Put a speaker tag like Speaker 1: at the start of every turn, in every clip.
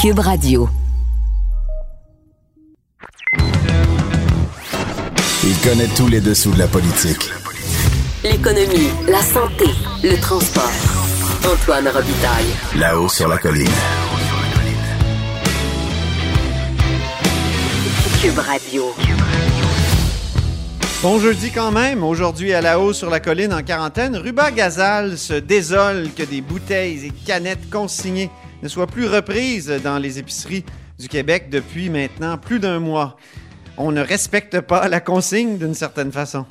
Speaker 1: Cube Radio.
Speaker 2: Il connaît tous les dessous de la politique.
Speaker 1: L'économie, la santé, le transport. Antoine Robitaille.
Speaker 2: Là-haut sur la colline.
Speaker 1: Cube Radio.
Speaker 3: Bon jeudi quand même. Aujourd'hui à la haut sur la colline en quarantaine, Ruba Gazal se désole que des bouteilles et canettes consignées ne soient plus reprises dans les épiceries du Québec depuis maintenant plus d'un mois. On ne respecte pas la consigne d'une certaine façon.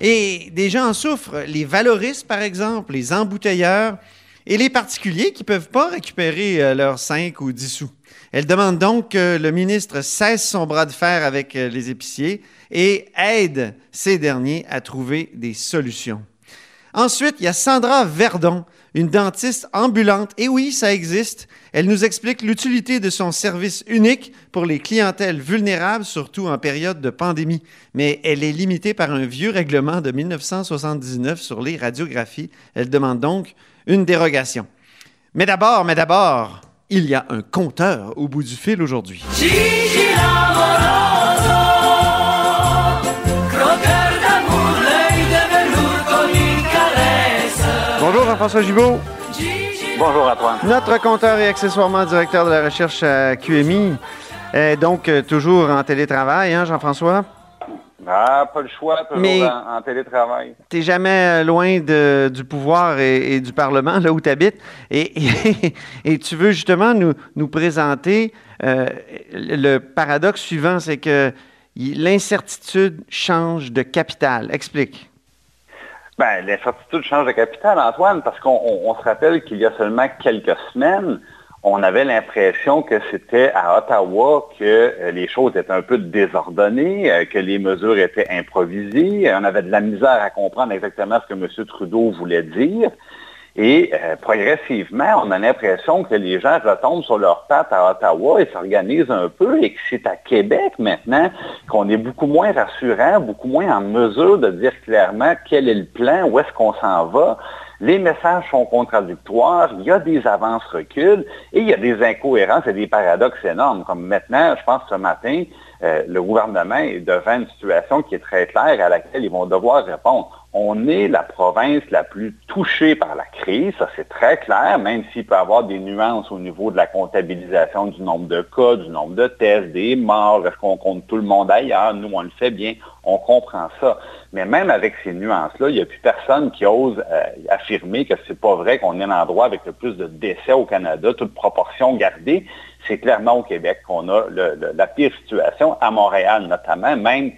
Speaker 3: Et des gens en souffrent, les valoristes par exemple, les embouteilleurs et les particuliers qui ne peuvent pas récupérer euh, leurs 5 ou 10 sous. Elle demande donc que le ministre cesse son bras de fer avec euh, les épiciers et aide ces derniers à trouver des solutions. Ensuite, il y a Sandra Verdon, une dentiste ambulante. Et oui, ça existe. Elle nous explique l'utilité de son service unique pour les clientèles vulnérables, surtout en période de pandémie. Mais elle est limitée par un vieux règlement de 1979 sur les radiographies. Elle demande donc une dérogation. Mais d'abord, mais d'abord, il y a un compteur au bout du fil aujourd'hui. Jean-François Gibault.
Speaker 4: Bonjour Antoine.
Speaker 3: Notre compteur et accessoirement directeur de la recherche à QMI. est donc euh, toujours en télétravail, hein, Jean-François?
Speaker 4: Ah, pas le choix, toujours
Speaker 3: Mais-
Speaker 4: en, en télétravail.
Speaker 3: T'es jamais euh, loin de- du pouvoir et, et du Parlement, là où tu habites. Et, et- et tu veux justement nous, nous présenter euh, le paradoxe suivant, c'est que l'incertitude change de capital. Explique.
Speaker 4: Ben, l'incertitude change de capital, Antoine, parce qu'on on- on se rappelle qu'il y a seulement quelques semaines, on avait l'impression que c'était à Ottawa que euh, les choses étaient un peu désordonnées, euh, que les mesures étaient improvisées. On avait de la misère à comprendre exactement ce que M. Trudeau voulait dire. Et euh, progressivement, on a l'impression que les gens retombent sur leurs pattes à Ottawa et s'organisent un peu et que c'est à Québec maintenant qu'on est beaucoup moins rassurant, beaucoup moins en mesure de dire clairement quel est le plan, où est-ce qu'on s'en va. Les messages sont contradictoires, il y a des avances-reculs et il y a des incohérences et des paradoxes énormes. Comme maintenant, je pense ce matin, euh, le gouvernement est devant une situation qui est très claire à laquelle ils vont devoir répondre. On est la province la plus touchée par la crise, ça c'est très clair, même s'il peut y avoir des nuances au niveau de la comptabilisation du nombre de cas, du nombre de tests, des morts, est-ce qu'on compte tout le monde ailleurs, nous on le fait bien, on comprend ça. Mais même avec ces nuances-là, il n'y a plus personne qui ose euh, affirmer que c'est pas vrai qu'on est l'endroit avec le plus de décès au Canada, toute proportion gardée. C'est clairement au Québec qu'on a la pire situation, à Montréal notamment, même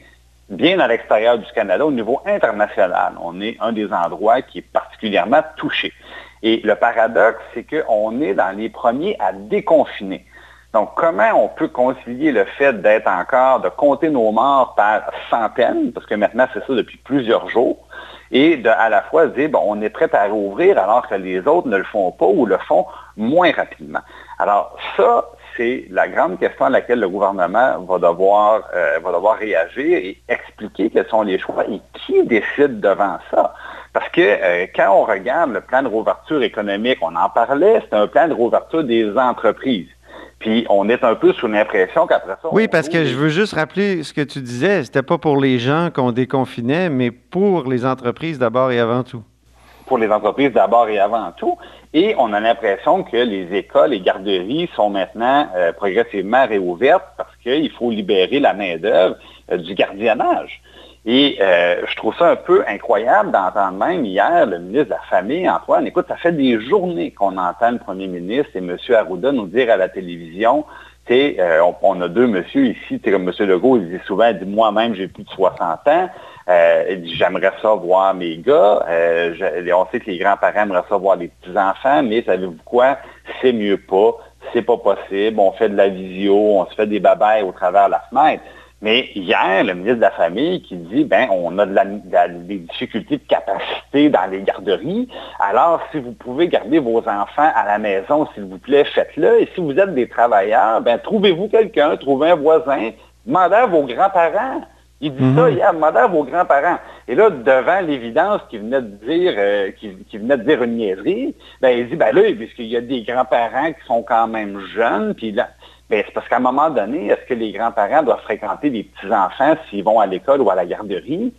Speaker 4: bien à l'extérieur du Canada, au niveau international. On est un des endroits qui est particulièrement touché. Et le paradoxe, c'est qu'on est dans les premiers à déconfiner. Donc, comment on peut concilier le fait d'être encore, de compter nos morts par centaines, parce que maintenant c'est ça depuis plusieurs jours, et de à la fois dire, bon, on est prêt à rouvrir alors que les autres ne le font pas ou le font moins rapidement. Alors, ça, c'est la grande question à laquelle le gouvernement va devoir, euh, va devoir réagir et expliquer quels sont les choix et qui décide devant ça. Parce que euh, quand on regarde le plan de rouverture économique, on en parlait, c'est un plan de rouverture des entreprises. Puis on est un peu sous l'impression qu'après ça...
Speaker 3: Oui, parce que je veux juste rappeler ce que tu disais. C'était pas pour les gens qu'on déconfinait, mais pour les entreprises d'abord et avant tout.
Speaker 4: Pour les entreprises d'abord et avant tout. Et on a l'impression que les écoles et garderies sont maintenant euh, progressivement réouvertes parce qu'il faut libérer la main-d'œuvre euh, du gardiennage. Et euh, je trouve ça un peu incroyable d'entendre même hier le ministre de la Famille, Antoine, écoute, ça fait des journées qu'on entend le premier ministre et M. Arruda nous dire à la télévision, euh, on, on a deux monsieur ici, comme M. Legault, il dit souvent, dit moi-même, j'ai plus de 60 ans. Euh, j'aimerais ça voir mes gars. Euh, on sait que les grands-parents aimeraient ça voir les petits-enfants, mais savez-vous quoi? C'est mieux pas. C'est pas possible. On fait de la visio, on se fait des babayes au travers de la fenêtre. Mais hier, le ministre de la Famille qui dit, ben, on a des difficultés de capacité dans les garderies. Alors, si vous pouvez garder vos enfants à la maison, s'il vous plaît, faites-le. Et si vous êtes des travailleurs, ben, trouvez-vous quelqu'un, trouvez un voisin, demandez à vos grands-parents. Il dit ça hier, demandez à vos grands-parents. Et là, devant l'évidence qui venait de dire, euh, qui, venait de dire une niaiserie, ben, il dit, ben là, puisqu'il y a des grands-parents qui sont quand même jeunes, puis là, ben, c'est parce qu'à un moment donné, est-ce que les grands-parents doivent fréquenter des petits-enfants s'ils vont à l'école ou à la garderie?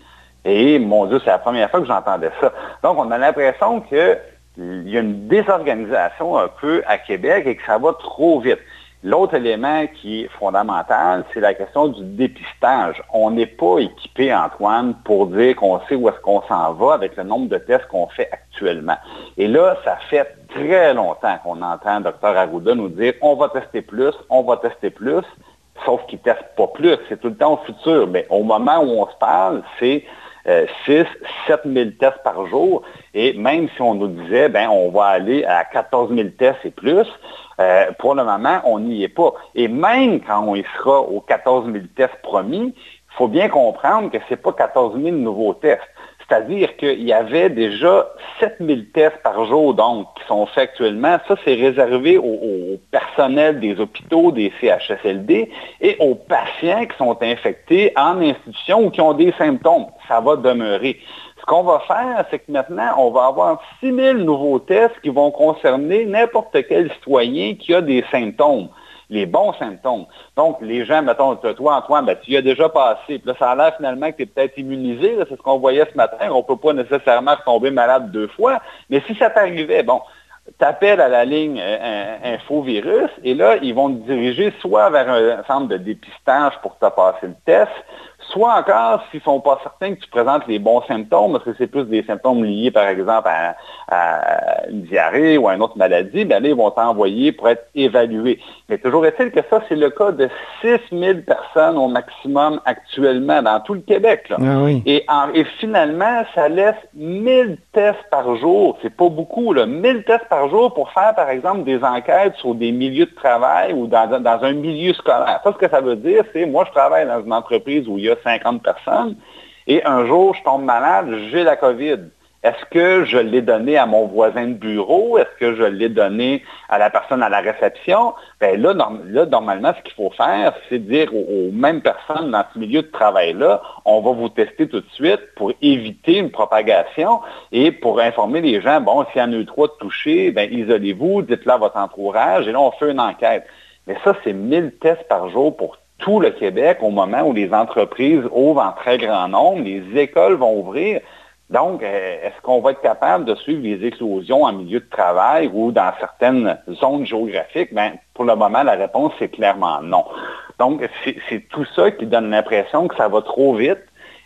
Speaker 4: Et mon Dieu, c'est la première fois que j'entendais ça. Donc, on a l'impression qu'il y a une désorganisation un peu à Québec et que ça va trop vite. L'autre élément qui est fondamental, c'est la question du dépistage. On n'est pas équipé, Antoine, pour dire qu'on sait où est-ce qu'on s'en va avec le nombre de tests qu'on fait actuellement. Et là, ça fait très longtemps qu'on entend Dr Arruda nous dire on va tester plus, on va tester plus, sauf qu'il ne teste pas plus. C'est tout le temps au futur. Mais au moment où on se parle, c'est 6, 7 000 tests par jour. Et même si on nous disait, ben, on va aller à 14 000 tests et plus, euh, pour le moment, on n'y est pas. Et même quand on y sera aux 14 000 tests promis, il faut bien comprendre que ce n'est pas 14 000 nouveaux tests. C'est-à-dire qu'il y avait déjà 7000 tests par jour, donc, qui sont faits actuellement. Ça, c'est réservé au, personnel des hôpitaux, des CHSLD et aux patients qui sont infectés en institution ou qui ont des symptômes. Ça va demeurer. Ce qu'on va faire, c'est que maintenant, on va avoir 6000 nouveaux tests qui vont concerner n'importe quel citoyen qui a des symptômes les bons symptômes. Donc, les gens, mettons, toi, Antoine, ben, tu y as déjà passé. Puis là, ça a l'air finalement que tu es peut-être immunisé. C'est ce qu'on voyait ce matin. On ne peut pas nécessairement tomber malade deux fois. Mais si ça t'arrivait, bon, t'appelles à la ligne euh, infovirus et là, ils vont te diriger soit vers un centre de dépistage pour te passer le test, soit encore, s'ils ne sont pas certains que tu présentes les bons symptômes, parce que c'est plus des symptômes liés, par exemple, à, une diarrhée ou à une autre maladie, bien là, ils vont t'envoyer pour être évalués. Mais toujours est-il que ça, c'est le cas de 6000 personnes au maximum actuellement dans tout le Québec. Ah et, et, finalement, ça laisse 1000 tests par jour. C'est pas beaucoup, là. 1000 tests par jour pour faire, par exemple, des enquêtes sur des milieux de travail ou dans, dans un milieu scolaire. Ça, ce que ça veut dire, c'est, moi, je travaille dans une entreprise où il y a 50 personnes, et un jour, je tombe malade, j'ai la COVID. Est-ce que je l'ai donné à mon voisin de bureau? Est-ce que je l'ai donné à la personne à la réception? Ben là, normalement, ce qu'il faut faire, c'est dire aux, mêmes personnes dans ce milieu de travail-là, on va vous tester tout de suite pour éviter une propagation et pour informer les gens, bon, s'il y en a eu trois de touchés, ben isolez-vous, dites-le à votre entourage, et là, on fait une enquête. Mais ça, c'est 1000 tests par jour pour tout le Québec au moment où les entreprises ouvrent en très grand nombre, les écoles vont ouvrir. Donc, euh, est-ce qu'on va être capable de suivre les éclosions en milieu de travail ou dans certaines zones géographiques? Ben, pour le moment, la réponse, c'est clairement non. Donc, c'est tout ça qui donne l'impression que ça va trop vite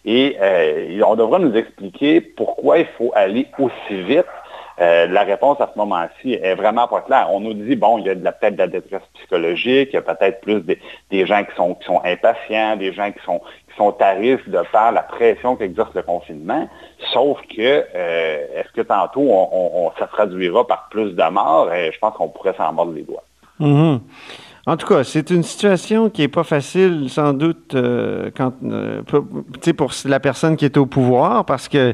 Speaker 4: et euh, on devra nous expliquer pourquoi il faut aller aussi vite euh, la réponse à ce moment-ci est vraiment pas claire. On nous dit, bon, il y a peut-être de la détresse psychologique, il y a peut-être plus des, gens qui sont, impatients, des gens qui sont, à risque de par la pression qu'exerce le confinement. Sauf que, euh, est-ce que tantôt, on, ça traduira par plus de morts? Et je pense qu'on pourrait s'en mordre les doigts.
Speaker 3: Mm-hmm. En tout cas, c'est une situation qui n'est pas facile, sans doute, euh, pour, pour la personne qui est au pouvoir, parce que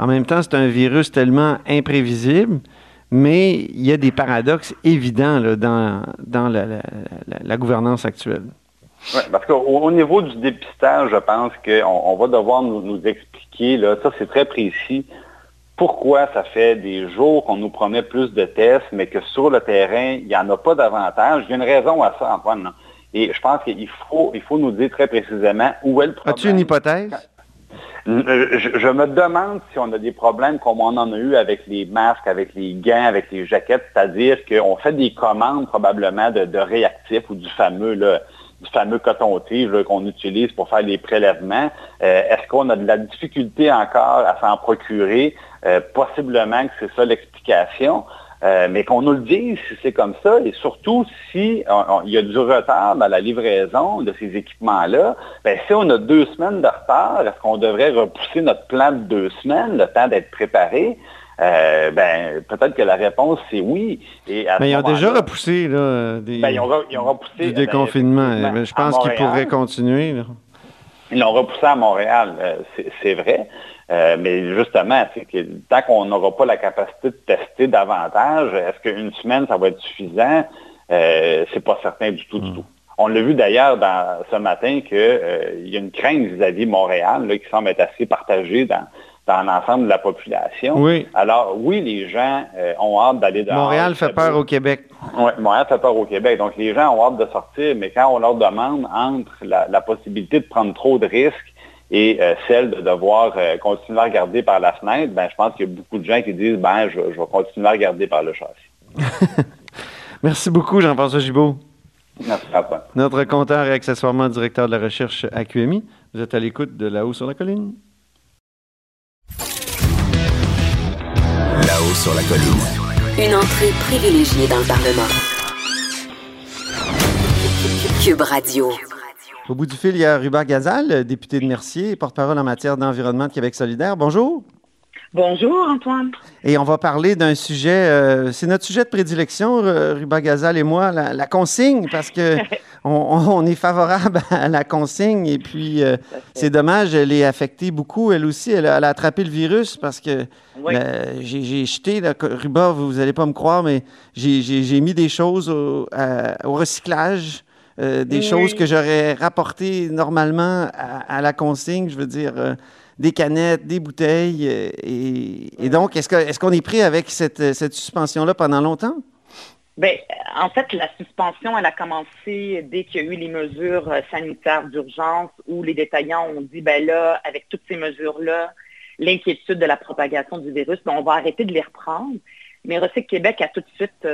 Speaker 3: en même temps, c'est un virus tellement imprévisible, mais il y a des paradoxes évidents dans, dans la, gouvernance actuelle.
Speaker 4: Oui, parce qu'au niveau du dépistage, je pense qu'on on va devoir nous, expliquer, là, ça c'est très précis, pourquoi ça fait des jours qu'on nous promet plus de tests, mais que sur le terrain, il n'y en a pas davantage. Il y a une raison à ça, Antoine. Et je pense qu'il faut, il faut nous dire très précisément où est le problème.
Speaker 3: As-tu une hypothèse?
Speaker 4: Je, me demande si on a des problèmes comme on en a eu avec les masques, avec les gants, avec les jaquettes, c'est-à-dire qu'on fait des commandes probablement de, réactifs ou du fameux du fameux coton-tige qu'on utilise pour faire les prélèvements. Euh, est-ce qu'on a de la difficulté encore à s'en procurer? Euh, possiblement que c'est ça l'explication. Euh, mais qu'on nous le dise si c'est comme ça, et surtout si il y a du retard dans la livraison de ces équipements-là, ben, si on a deux semaines de retard, est-ce qu'on devrait repousser notre plan de deux semaines, le temps d'être préparé? Euh, ben, peut-être que la réponse, c'est oui.
Speaker 3: Et mais ils ont déjà repoussé là, des,
Speaker 4: ben, ils, ont, repoussé, du
Speaker 3: ben, déconfinement. je pense qu'ils pourraient continuer.
Speaker 4: Ils l'ont repoussé à Montréal, euh, c'est vrai. Euh, mais justement, c'est que tant qu'on n'aura pas la capacité de tester davantage, est-ce qu'une semaine, ça va être suffisant? Euh, c'est pas certain du tout, du hmm. tout. On l'a vu d'ailleurs ce matin qu'il y a une crainte vis-à-vis de Montréal qui semble être assez partagée dans, dans l'ensemble de la population.
Speaker 3: Oui.
Speaker 4: Alors, oui, les gens ont hâte d'aller dehors.
Speaker 3: Montréal fait peur au Québec.
Speaker 4: Oui, Montréal fait peur au Québec. Donc, les gens ont hâte de sortir, mais quand on leur demande entre la possibilité de prendre trop de risques et euh, celle de devoir euh, continuer à regarder par la fenêtre, ben, je pense qu'il y a beaucoup de gens qui disent ben, je, vais continuer à regarder par le châssis.
Speaker 3: Merci beaucoup, Jean-François Gibault.
Speaker 4: Merci.
Speaker 3: Notre compteur et accessoirement directeur de la recherche à QMI. Vous êtes à l'écoute de là-haut sur la colline.
Speaker 2: Là-haut sur la colline.
Speaker 1: Une entrée privilégiée dans le Parlement. Cube Radio.
Speaker 3: Au bout du fil, il y a Ruba Gazal, député de Mercier, porte-parole en matière d'environnement de Québec solidaire. Bonjour.
Speaker 5: Bonjour, Antoine.
Speaker 3: Et on va parler d'un sujet, euh, c'est notre sujet de prédilection, Ruba Gazal et moi, la, consigne, parce que on, est favorable à la consigne. Et puis, euh, c'est dommage, elle est affectée beaucoup. Elle aussi, elle a, attrapé le virus parce que j'ai jeté, Ruba, vous n'allez pas me croire, mais j'ai mis des choses au recyclage. Euh, des choses que j'aurais rapportées normalement à, la consigne, je veux dire euh, des canettes, des bouteilles. Euh, et, donc, est-ce qu'on est, pris avec cette, suspension-là pendant longtemps?
Speaker 5: Bien, en fait, la suspension, elle a commencé dès qu'il y a eu les mesures sanitaires d'urgence où les détaillants ont dit, ben là, avec toutes ces mesures-là, l'inquiétude de la propagation du virus, ben, on va arrêter de les reprendre. Mais Recyc Québec a tout de suite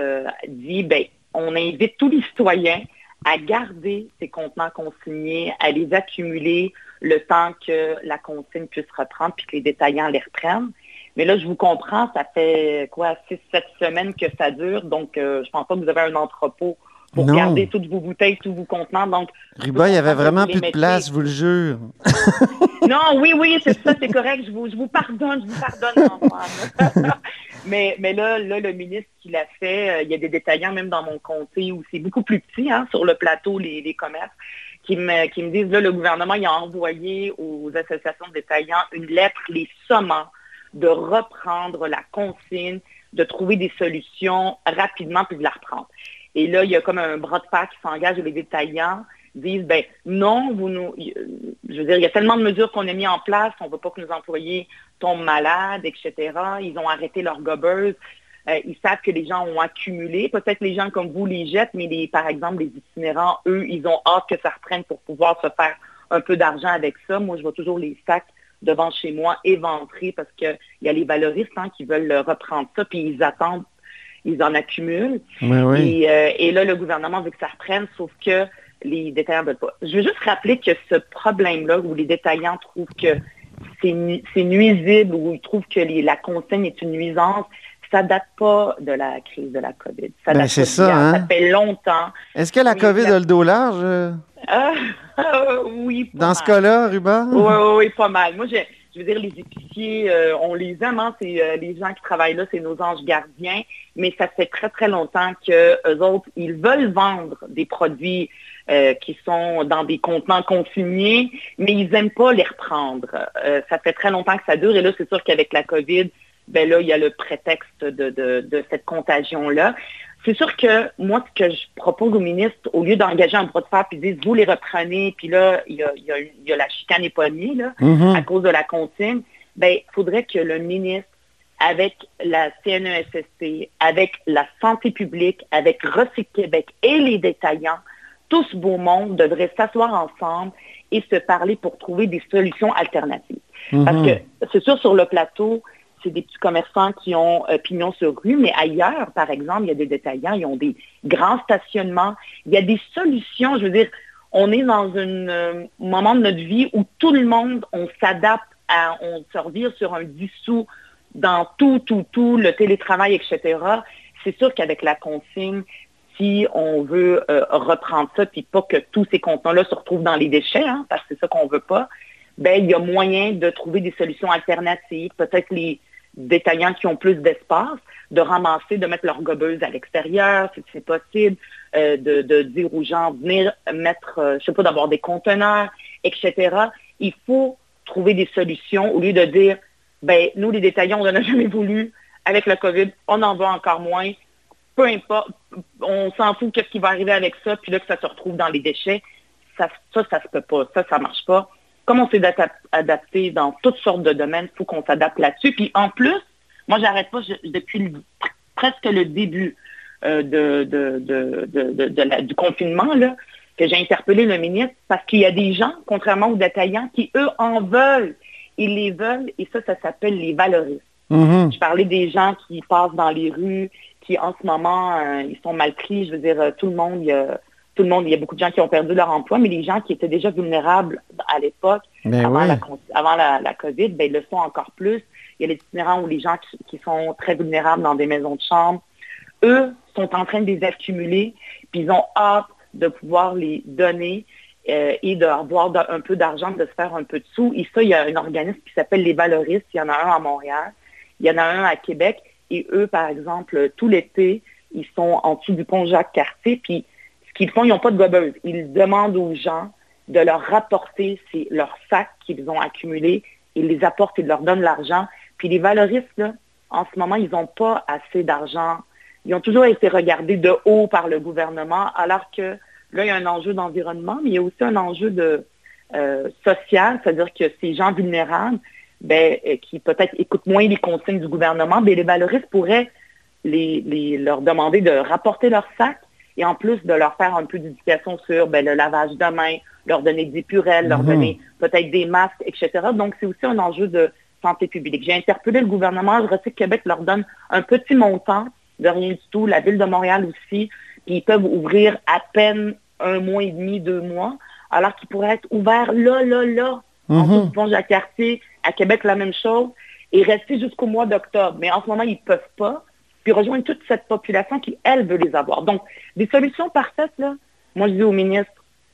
Speaker 5: dit, ben, on invite tous les citoyens à garder ces contenants consignés, à les accumuler le temps que la consigne puisse reprendre puis que les détaillants les reprennent. Mais là, je vous comprends, ça fait quoi, six, sept semaines que ça dure, donc euh, je pense pas que vous avez un entrepôt pour garder toutes vos bouteilles, tous vos contenants. Donc,
Speaker 3: Ruba, il y avait vraiment plus de place, je vous le jure.
Speaker 5: non, oui, oui, c'est ça, c'est correct. Je vous, je vous pardonne, je vous pardonne, mais, là, là, le ministre qui l'a fait, euh, il y a des détaillants même dans mon comté où c'est beaucoup plus petit, hein, sur le plateau, les, les commerces, qui me, qui me disent, là, le gouvernement, il a envoyé aux associations de détaillants une lettre les sommant de reprendre la consigne, de trouver des solutions rapidement, puis de la reprendre. Et là, il y a comme un bras de fer qui s'engage les détaillants disent, ben non, vous nous, je veux dire, il y a tellement de mesures qu'on a mis en place, on ne veut pas que nos employés tombent malades, etc. Ils ont arrêté leurs gobbers. Euh, ils savent que les gens ont accumulé. Peut-être les gens comme vous les jettent, mais les, par exemple, les itinérants, eux, ils ont hâte que ça reprenne pour pouvoir se faire un peu d'argent avec ça. Moi, je vois toujours les sacs devant chez moi éventrés parce qu'il y a les valoristes hein, qui veulent reprendre ça, puis ils attendent ils en accumulent.
Speaker 3: Euh,
Speaker 5: et, là, le gouvernement veut que ça reprenne, sauf que les détaillants ne veulent pas. Je veux juste rappeler que ce problème-là, où les détaillants trouvent que c'est nuisible, ou ils trouvent que la consigne est une nuisance, ça date pas de la crise de la COVID. Ça
Speaker 3: ben, c'est ça, hein?
Speaker 5: Ça fait longtemps.
Speaker 3: Est-ce que la COVID a le dos large?
Speaker 5: Ah, oui.
Speaker 3: Dans ce cas-là, Ruba?
Speaker 5: Oui, oui, oui, pas mal. Moi, je veux dire, les épiciers, euh, on les aime, hein, c'est euh, les gens qui travaillent là, c'est nos anges gardiens, mais ça fait très, très longtemps que autres, ils veulent vendre des produits euh, qui sont dans des contenants consignés, mais ils n'aiment pas les reprendre. ça fait très longtemps que ça dure, et là, c'est sûr qu'avec la COVID, ben là, il y a le prétexte de, de cette contagion-là. C'est sûr que moi, ce que je propose au ministre, au lieu d'engager un bras de fer puis dire vous les reprenez, puis là, il y a, la chicane épognée là,
Speaker 3: mm-hmm.
Speaker 5: à cause de la consigne, ben, il faudrait que le ministre, avec la CNESST, avec la santé publique, avec Recyc Québec et les détaillants, tout ce beau monde devrait s'asseoir ensemble et se parler pour trouver des solutions alternatives. Parce
Speaker 3: mm-hmm.
Speaker 5: que c'est sûr, sur le plateau, c'est des petits commerçants qui ont euh, pignon sur rue, mais ailleurs, par exemple, il y a des détaillants, ils ont des grands stationnements. Il y a des solutions. Je veux dire, on est dans un euh, moment de notre vie où tout le monde, on s'adapte à, on se revire sur un dissous dans tout, tout, tout, le télétravail, etc. C'est sûr qu'avec la consigne, si on veut euh, reprendre ça, puis pas que tous ces contenants-là se retrouvent dans les déchets, hein, parce que c'est ça qu'on veut pas, ben il y a moyen de trouver des solutions alternatives. Peut-être les détaillants qui ont plus d'espace, de ramasser, de mettre leurs gobeuses à l'extérieur, si c'est possible, euh, de, dire aux gens, venir mettre, euh, je sais pas, d'avoir des conteneurs, etc. Il faut trouver des solutions au lieu de dire, ben nous, les détaillants, on n'en a jamais voulu. Avec la COVID, on en va encore moins. Peu importe, on s'en fout qu'est-ce qui va arriver avec ça, puis là que ça se retrouve dans les déchets. Ça, ça, ça se peut pas. Ça, ça marche pas. Comme on s'est adapté dans toutes sortes de domaines, il faut qu'on s'adapte là-dessus. Puis en plus, moi, j'arrête pas depuis presque le début euh, de, du confinement, là, que j'ai interpellé le ministre, parce qu'il y a des gens, contrairement aux détaillants, qui, eux, en veulent. Ils les veulent, et ça, ça s'appelle les valoristes. Mm-hmm. Je parlais des gens qui passent dans les rues, qui en ce moment, euh, ils sont mal pris. Je veux dire, euh, tout le monde, il y a, tout le monde, il y a beaucoup de gens qui ont perdu leur emploi, mais les gens qui étaient déjà vulnérables à l'époque, avant, la, avant la, COVID, ben, ils le sont encore plus. Il y a les itinérants ou les gens qui, sont très vulnérables dans des maisons de chambre. Eux sont en train de les accumuler, puis ils ont hâte de pouvoir les donner euh, et d'avoir un peu d'argent, de se faire un peu de sous. Et ça, il y a un organisme qui s'appelle les Valoristes. Il y en a un à Montréal, il y en a un à Québec. Et eux, par exemple, tout l'été, ils sont en dessous du pont Jacques-Cartier, puis ce qu'ils font, ils n'ont pas de gobeuse. Ils demandent aux gens de leur rapporter leurs sacs qu'ils ont accumulés. Ils les apportent, ils leur donnent l'argent. Puis les valoristes, là, en ce moment, ils n'ont pas assez d'argent. Ils ont toujours été regardés de haut par le gouvernement, alors que là, il y a un enjeu d'environnement, mais il y a aussi un enjeu de, euh, social, c'est-à-dire que ces gens vulnérables, ben, euh, qui peut-être écoutent moins les consignes du gouvernement, ben, les valoristes pourraient les, leur demander de rapporter leur sac et en plus de leur faire un peu d'éducation sur ben, le lavage de main, leur donner des purelles, leur mhm. donner peut-être des masques, etc. Donc, c'est aussi un enjeu de santé publique. J'ai interpellé le gouvernement, je sais que Québec leur donne un petit montant de rien du tout, la ville de Montréal aussi, puis ils peuvent ouvrir à peine un mois et demi, deux mois, alors qu'ils pourraient être ouverts là, là, là, en en Jacques Cartier, à Québec, la même chose, et rester jusqu'au mois d'octobre. Mais en ce moment, ils ne peuvent pas, puis rejoindre toute cette population qui, elle, veut les avoir. Donc, des solutions parfaites, là, moi, je dis au ministre,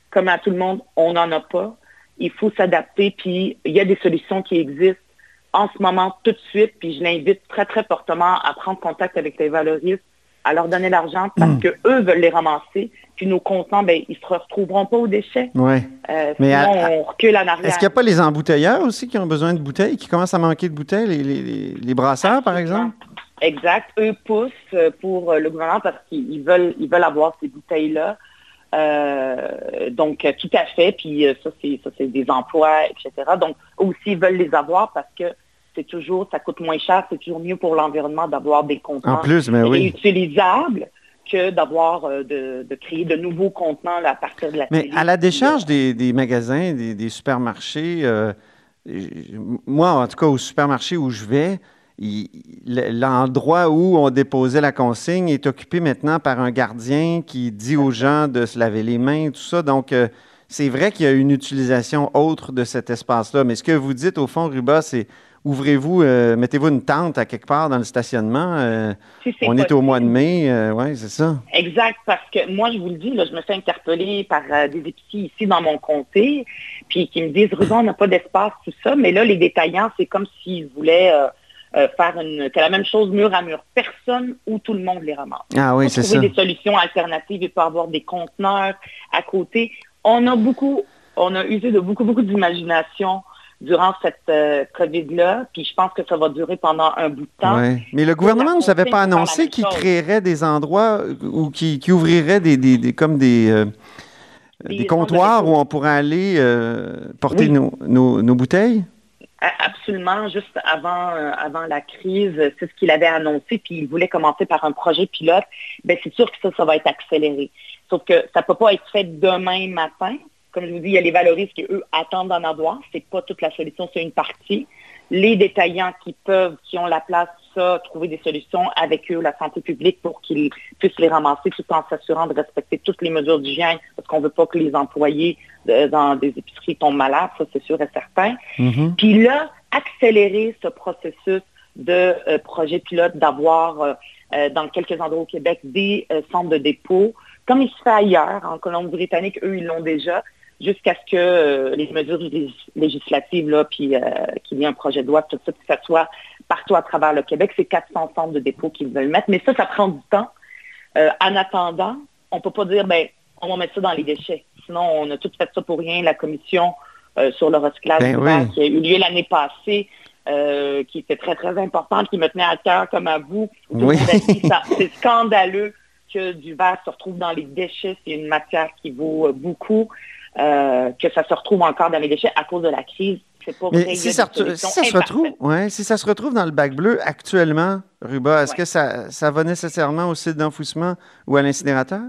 Speaker 5: comme à tout le monde, on n'en a pas. Il faut s'adapter, puis il y a des solutions qui existent en ce moment, tout de suite, puis je l'invite très, très fortement à prendre contact avec les valoristes, à leur donner l'argent parce mm. qu'eux veulent les ramasser, puis nos comptants, ben, ils ne se retrouveront pas aux déchets.
Speaker 3: Oui.
Speaker 5: Euh, Mais sinon, on recule en arrière.
Speaker 3: Est-ce qu'il n'y a pas les embouteilleurs aussi qui ont besoin de bouteilles, qui commencent à manquer de bouteilles, les, les, brasseurs, par exemple?
Speaker 5: Exact. Eux poussent euh, pour le gouvernement parce qu'ils veulent, ils veulent avoir ces bouteilles-là. Euh, donc, tout à fait. Puis ça, c'est ça, c'est des emplois, etc. Donc, aussi, ils veulent les avoir parce que c'est toujours, ça coûte moins cher, c'est toujours mieux pour l'environnement d'avoir des contenants réutilisables que d'avoir euh, de, créer de nouveaux contenants à partir de la
Speaker 3: Mais à la décharge des, magasins, des, supermarchés, euh, moi, en tout cas, au supermarché où je vais, l'endroit où on déposait la consigne est occupé maintenant par un gardien qui dit aux gens de se laver les mains, tout ça. Donc, euh, c'est vrai qu'il y a une utilisation autre de cet espace-là. Mais ce que vous dites, au fond, Ruba, c'est ouvrez-vous, euh, mettez-vous une tente à quelque part dans le stationnement. Euh, on est au mois de mai, euh, oui, c'est ça.
Speaker 5: Exact, parce que moi, je vous le dis, là, je me fais interpeller par des épiciers ici dans mon comté, puis qui me disent, Ruban, on n'a pas d'espace, tout ça, mais là, les détaillants, c'est comme s'ils voulaient faire une, la même chose mur à mur. Personne ou tout le monde les ramasse.
Speaker 3: Ah oui, c'est ça.
Speaker 5: trouver des solutions alternatives, il peut avoir des conteneurs à côté. On a beaucoup, on a usé de beaucoup, beaucoup d'imagination durant cette euh, COVID-là, puis je pense que ça va durer pendant un bout de temps.
Speaker 3: Mais le gouvernement ne nous avait pas annoncé qu'il créerait des endroits ou qui, ouvrirait des, comme des, euh, des, comptoirs où on pourrait aller euh, porter nos, bouteilles?
Speaker 5: Absolument, juste avant, avant la crise, c'est ce qu'il avait annoncé, puis il voulait commencer par un projet pilote. Bien, c'est sûr que ça, ça va être accéléré. Sauf que ça ne peut pas être fait demain matin, comme je vous dis, il y a les valoristes qui, eux, attendent d'en avoir. Ce n'est pas toute la solution, c'est une partie. Les détaillants qui peuvent, qui ont la place, ça, trouver des solutions avec eux, la santé publique, pour qu'ils puissent les ramasser tout en s'assurant de respecter toutes les mesures d'hygiène, parce qu'on ne veut pas que les employés dans des épiceries tombent malades, ça c'est sûr et certain. Mm-hmm. Puis là, accélérer ce processus de euh, projet pilote, d'avoir euh, euh, dans quelques endroits au Québec des centres de dépôt, comme il se fait ailleurs, en Colombie-Britannique, eux, ils l'ont déjà, jusqu'à ce que euh, les mesures législatives, là, puis euh, qu'il y ait un projet de loi, tout ça, que ça soit partout à travers le Québec. C'est 400 centres de dépôt qu'ils veulent mettre. Mais ça, ça prend du temps. Euh, en attendant, on ne peut pas dire, ben, on va mettre ça dans les déchets. Sinon, on a tout fait ça pour rien. La commission sur le recyclage
Speaker 3: ben
Speaker 5: qui a eu lieu l'année passée qui était très, très importante, qui me tenait à cœur comme à vous.
Speaker 3: Oui.
Speaker 5: C'est scandaleux que du verre se retrouve dans les déchets. C'est une matière qui vaut beaucoup, euh, que ça se retrouve encore dans les déchets à cause de la crise. C'est pas vrai.
Speaker 3: Mais si ça, si se retrouve, ouais, si ça se retrouve dans le bac bleu actuellement, Ruba, est-ce
Speaker 5: Ouais.
Speaker 3: que ça, ça va nécessairement au site d'enfouissement ou à l'incinérateur?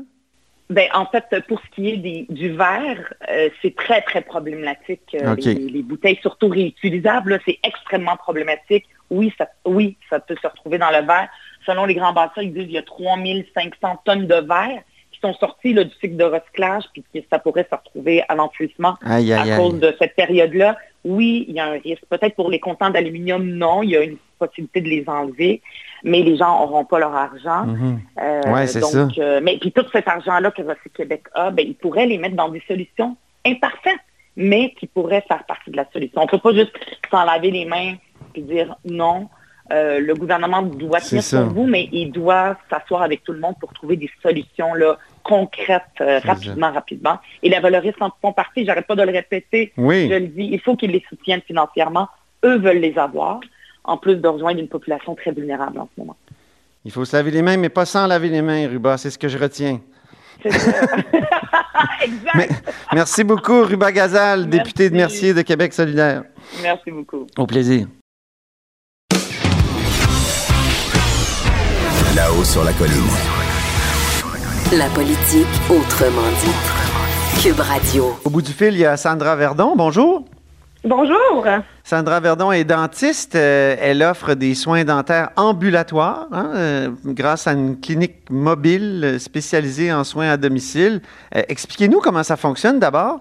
Speaker 5: Ben, en fait, pour ce qui est des- du verre, euh, c'est très, très problématique. Euh, les, les bouteilles, surtout réutilisables, c'est extrêmement problématique. Oui ça, oui, ça peut se retrouver dans le verre. Selon les grands bassins, ils disent qu'il y a 3500 tonnes de verre sont sorties là, du cycle de recyclage, puis que ça pourrait se retrouver à l'enfouissement à
Speaker 3: aïe.
Speaker 5: cause de cette période-là. Oui, il y a un risque. Peut-être pour les comptants d'aluminium, non. Il y a une possibilité de les enlever, mais les gens n'auront pas leur argent.
Speaker 3: Mhm.
Speaker 5: Euh,
Speaker 3: Ouais, c'est
Speaker 5: donc,
Speaker 3: ça.
Speaker 5: euh, mais puis tout cet argent-là que Recyc Québec a, ben, ils pourraient les mettre dans des solutions imparfaites, mais qui pourraient faire partie de la solution. On ne peut pas juste s'en laver les mains et dire non. Euh, le gouvernement doit tenir son bout, mais il doit s'asseoir avec tout le monde pour trouver des solutions là, concrètes euh, rapidement, rapidement. Et les valoristes en font partie, j'arrête pas de le répéter.
Speaker 3: Oui.
Speaker 5: Je le dis, il faut qu'ils les soutiennent financièrement. Eux veulent les avoir, en plus de rejoindre une population très vulnérable en ce moment.
Speaker 3: Il faut se laver les mains, mais pas sans laver les mains, Ruba. C'est ce que je retiens.
Speaker 5: C'est ça. exact.
Speaker 3: Mais- merci beaucoup, Ruba Gazal, député de
Speaker 5: Merci.
Speaker 3: Mercier de Québec solidaire.
Speaker 5: Merci beaucoup.
Speaker 3: Au plaisir.
Speaker 2: Là-haut sur la colline.
Speaker 1: La politique autrement dit. Cube Radio.
Speaker 3: Au bout du fil, il y a Sandra Verdon. Bonjour.
Speaker 6: Bonjour.
Speaker 3: Sandra Verdon est dentiste. Euh, elle offre des soins dentaires ambulatoires hein, euh, grâce à une clinique mobile euh, spécialisée en soins à domicile. Euh, Expliquez-nous comment ça fonctionne d'abord.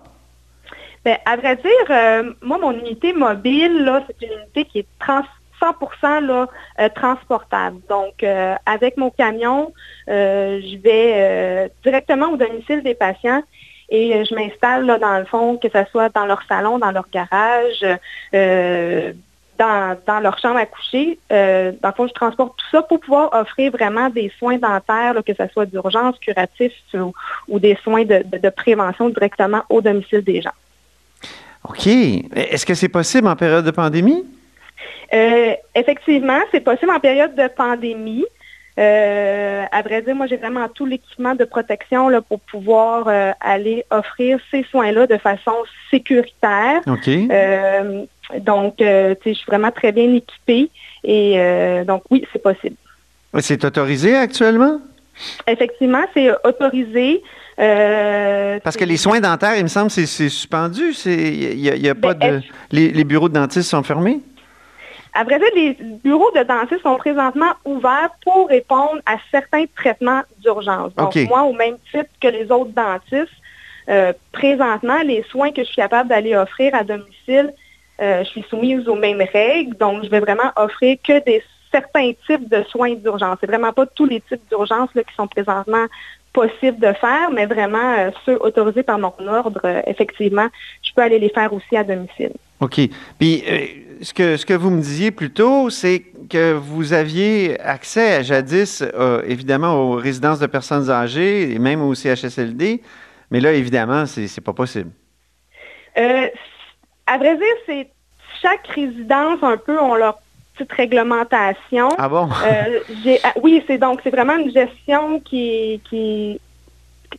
Speaker 6: Ben, à vrai dire, euh, moi, mon unité mobile, là, c'est une unité qui est trans 100% là, euh, transportable. Donc, euh, avec mon camion, euh, je vais directement au domicile des patients et je m'installe là, dans le fond, que ce soit dans leur salon, dans leur garage, dans, dans leur chambre à coucher. Dans le fond, je transporte tout ça pour pouvoir offrir vraiment des soins dentaires, que ce soit d'urgence, curatifs ou, des soins de- de prévention directement au domicile des gens.
Speaker 3: OK. Est-ce que c'est possible en période de pandémie?
Speaker 6: Euh, effectivement, c'est possible en période de pandémie. Euh, à vrai dire, moi, j'ai vraiment tout l'équipement de protection là, pour pouvoir euh, aller offrir ces soins-là de façon sécuritaire.
Speaker 3: OK.
Speaker 6: Euh, donc, je suis vraiment très bien équipée. Et donc, oui, c'est possible.
Speaker 3: C'est autorisé actuellement?
Speaker 6: Effectivement, c'est autorisé. Euh,
Speaker 3: Parce que les soins dentaires, il me semble, c'est suspendu. Il n'y a, y a pas
Speaker 6: Ben,
Speaker 3: de. Les, les bureaux de dentistes sont fermés?
Speaker 6: À vrai dire, les bureaux de dentistes sont présentement ouverts pour répondre à certains traitements d'urgence. Donc, moi, au même titre que les autres dentistes, euh, présentement, les soins que je suis capable d'aller offrir à domicile, euh, je suis soumise aux mêmes règles. Donc, je vais vraiment offrir que des certains types de soins d'urgence. C'est vraiment pas tous les types d'urgence qui sont présentement possibles de faire, mais vraiment euh, ceux autorisés par mon ordre, effectivement, je peux aller les faire aussi à domicile.
Speaker 3: OK. Puis, ce, que, ce que vous me disiez plus tôt, c'est que vous aviez accès jadis, euh, évidemment, aux résidences de personnes âgées et même au CHSLD. Mais là, évidemment, c'est pas possible.
Speaker 6: Euh, à vrai dire, c'est chaque résidence un peu ont leur petite réglementation.
Speaker 3: Ah bon?
Speaker 6: Euh, ah, oui, c'est donc c'est vraiment une gestion qui, qui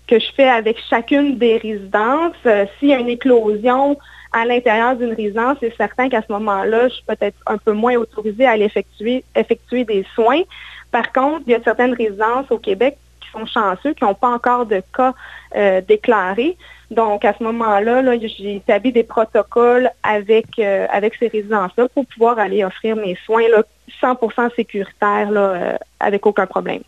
Speaker 6: que je fais avec chacune des résidences. S'il y a une éclosion à l'intérieur d'une résidence, c'est certain qu'à ce moment-là, je suis peut-être un peu moins autorisée à aller effectuer, des soins. Par contre, il y a certaines résidences au Québec qui sont chanceux, qui n'ont pas encore de cas euh, déclarés. Donc, à ce moment-là, là, j'ai établi des protocoles avec, euh, avec ces résidences-là pour pouvoir aller offrir mes soins là, 100% sécuritaires là, euh, avec aucun problème.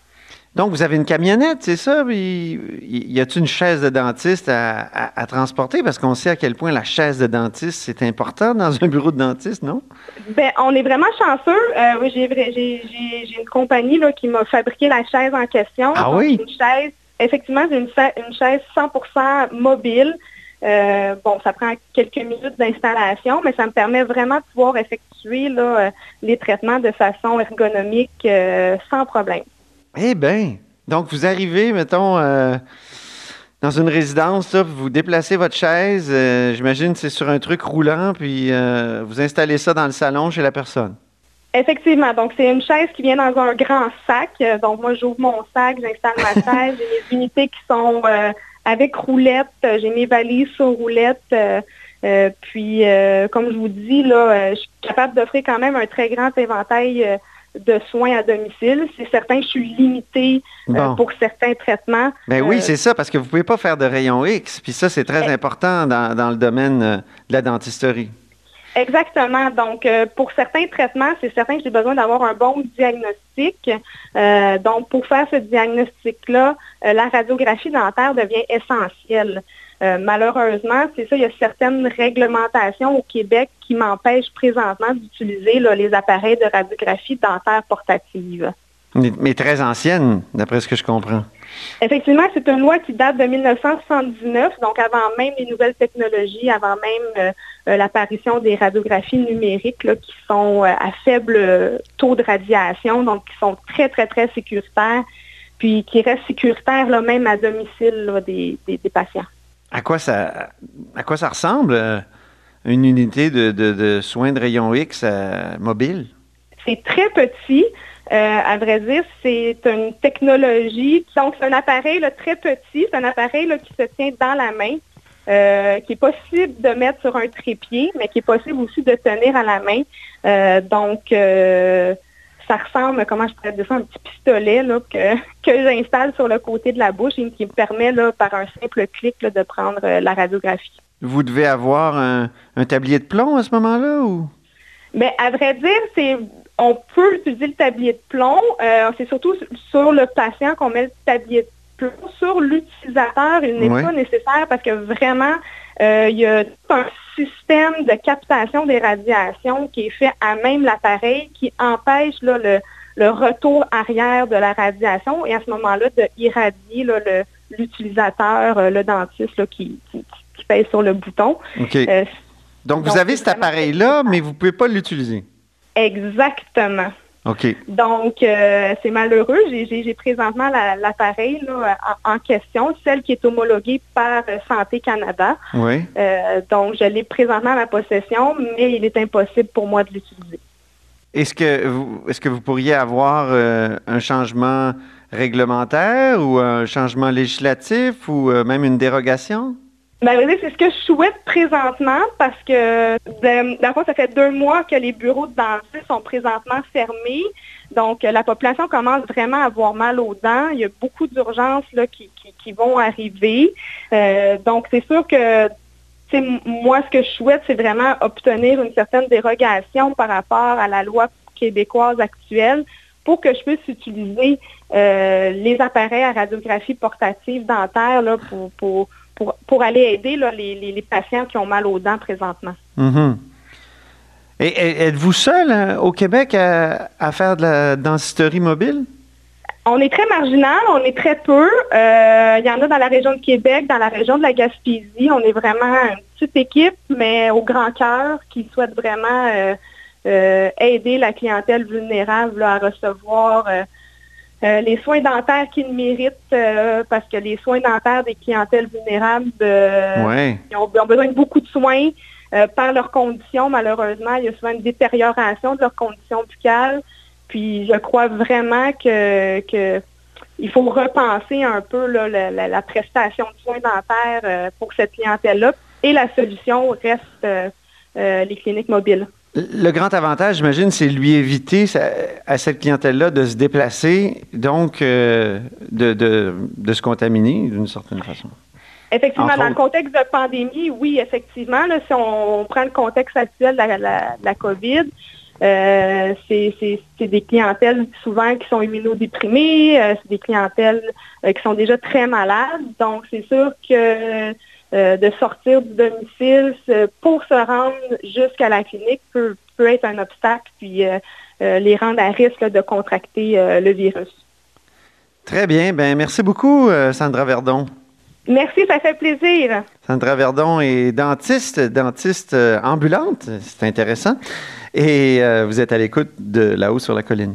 Speaker 3: Donc, vous avez une camionnette, c'est ça? Puis, y a-t-il une chaise de dentiste à, à- à transporter? Parce qu'on sait à quel point la chaise de dentiste, c'est important dans un bureau de dentiste, non?
Speaker 6: Ben, on est vraiment chanceux. Euh, oui, j'ai, une compagnie là, qui m'a fabriqué la chaise en question.
Speaker 3: Ah
Speaker 6: Donc,
Speaker 3: oui?
Speaker 6: Une chaise, effectivement, j'ai une, cha- une chaise 100% mobile. Euh, bon, ça prend quelques minutes d'installation, mais ça me permet vraiment de pouvoir effectuer là, euh, les traitements de façon ergonomique euh, sans problème.
Speaker 3: Eh bien, donc vous arrivez, mettons, euh, dans une résidence, là, vous déplacez votre chaise, euh, j'imagine c'est sur un truc roulant, puis euh, vous installez ça dans le salon chez la personne.
Speaker 6: Effectivement. Donc, c'est une chaise qui vient dans un grand sac. Donc, moi, j'ouvre mon sac, j'installe ma chaise. J'ai mes unités qui sont avec roulette. J'ai mes valises sur roulette. Puis, comme je vous dis, là, je suis capable d'offrir quand même un très grand éventail de soins à domicile. C'est certain que je suis limitée euh, pour certains traitements.
Speaker 3: Ben oui,
Speaker 6: Euh,
Speaker 3: c'est ça, parce que vous pouvez pas faire de rayon X, puis ça, c'est très important dans, dans le domaine euh, de la dentisterie.
Speaker 6: Exactement. Donc, pour certains traitements, c'est certain que j'ai besoin d'avoir un bon diagnostic. Donc, pour faire ce diagnostic-là, la radiographie dentaire devient essentielle. Euh, malheureusement, c'est ça, il y a certaines réglementations au Québec qui m'empêchent présentement d'utiliser les appareils de radiographie dentaire portative.
Speaker 3: Mais, très ancienne, d'après ce que je comprends.
Speaker 6: Effectivement, c'est une loi qui date de 1979, donc avant même les nouvelles technologies, avant même euh, euh, l'apparition des radiographies numériques là, qui sont euh, à faible taux de radiation, donc qui sont très, très, très sécuritaires, puis qui restent sécuritaires là, même à domicile là, des, des- des patients.
Speaker 3: À quoi ça, à quoi ça ressemble, euh, une unité de, de- soins de rayon X euh, mobile?
Speaker 6: C'est très petit. Euh, à vrai dire, c'est une technologie. Donc, c'est un appareil très petit. C'est un appareil qui se tient dans la main, qui est possible de mettre sur un trépied, mais qui est possible aussi de tenir à la main. Donc, ça ressemble, comment je pourrais dire ça, un petit pistolet là, que, que j'installe sur le côté de la bouche et qui me permet, là, par un simple clic, là, de prendre euh, la radiographie.
Speaker 3: Vous devez avoir un, un tablier de plomb à ce moment-là ou?
Speaker 6: Mais à vrai dire, c'est on peut utiliser le tablier de plomb. Euh, c'est surtout sur le patient qu'on met le tablier de plomb. Sur l'utilisateur, il n'est pas nécessaire parce que vraiment, il y a tout un système de captation des radiations qui est fait à même l'appareil qui empêche là, le, le retour arrière de la radiation et à ce moment-là de irradier là, le- l'utilisateur, euh, le dentiste là, qui, qui, qui pèse sur le bouton.
Speaker 3: OK.
Speaker 6: Euh,
Speaker 3: donc, vous
Speaker 6: donc,
Speaker 3: avez cet appareil-là, mais vous pouvez pas l'utiliser.
Speaker 6: exactement. Donc, euh, c'est malheureux. J'ai- présentement la- l'appareil là, en, en question, celle qui est homologuée par euh, Santé Canada.
Speaker 3: Oui.
Speaker 6: Euh, donc, je l'ai présentement à ma possession, mais il est impossible pour moi de l'utiliser.
Speaker 3: Est-ce que vous, est-ce que vous pourriez avoir euh, un changement réglementaire ou un changement législatif ou même une dérogation?
Speaker 6: Ben, c'est ce que je souhaite présentement parce que, dans le fond, ça fait deux mois que les bureaux de dentiste sont présentement fermés. Donc, euh, la population commence vraiment à avoir mal aux dents. Il y a beaucoup d'urgences qui, qui, qui vont arriver. Euh, donc, c'est sûr que, moi, ce que je souhaite, c'est vraiment obtenir une certaine dérogation par rapport à la loi québécoise actuelle pour que je puisse utiliser euh, les appareils à radiographie portative dentaire là, pour pour, pour aller aider là, les, les- les patients qui ont mal aux dents présentement.
Speaker 3: Mhm. Et, et- êtes-vous seul hein, au Québec à, à faire de la dentisterie mobile?
Speaker 6: On est très marginal, on est très peu. Euh, il y en a dans la région de Québec, dans la région de la Gaspésie. On est vraiment une petite équipe, mais au grand cœur, qui souhaite vraiment euh, euh, aider la clientèle vulnérable là, à recevoir euh, les soins dentaires qu'ils méritent, euh, parce que les soins dentaires des clientèles vulnérables euh. Ils ont, besoin de beaucoup de soins par leurs conditions. Malheureusement, il y a souvent une détérioration de leurs conditions buccales. Puis je crois vraiment que, que il faut repenser un peu là, la, la- la prestation de soins dentaires pour cette clientèle-là. Et la solution reste les cliniques mobiles.
Speaker 3: Le grand avantage, j'imagine, c'est lui éviter ça- à cette clientèle-là de se déplacer, donc euh, de, de- de se contaminer d'une certaine façon.
Speaker 6: Effectivement,
Speaker 3: Entre
Speaker 6: dans le contexte de pandémie, oui, effectivement, là, si on, prend le contexte actuel de la, la- de la COVID, euh, c'est des clientèles souvent qui sont immunodéprimées, euh, c'est des clientèles euh, qui sont déjà très malades. Donc, c'est sûr que euh, de sortir du domicile pour se rendre jusqu'à la clinique peut, peut être un obstacle, puis euh, euh, les rendre à risque là, de contracter euh, le virus.
Speaker 3: Très bien. Ben, merci beaucoup, Sandra Verdon.
Speaker 6: Merci, ça fait plaisir.
Speaker 3: Sandra Verdon est dentiste, dentiste ambulante. C'est intéressant. Et vous êtes à l'écoute de là-haut sur la colline.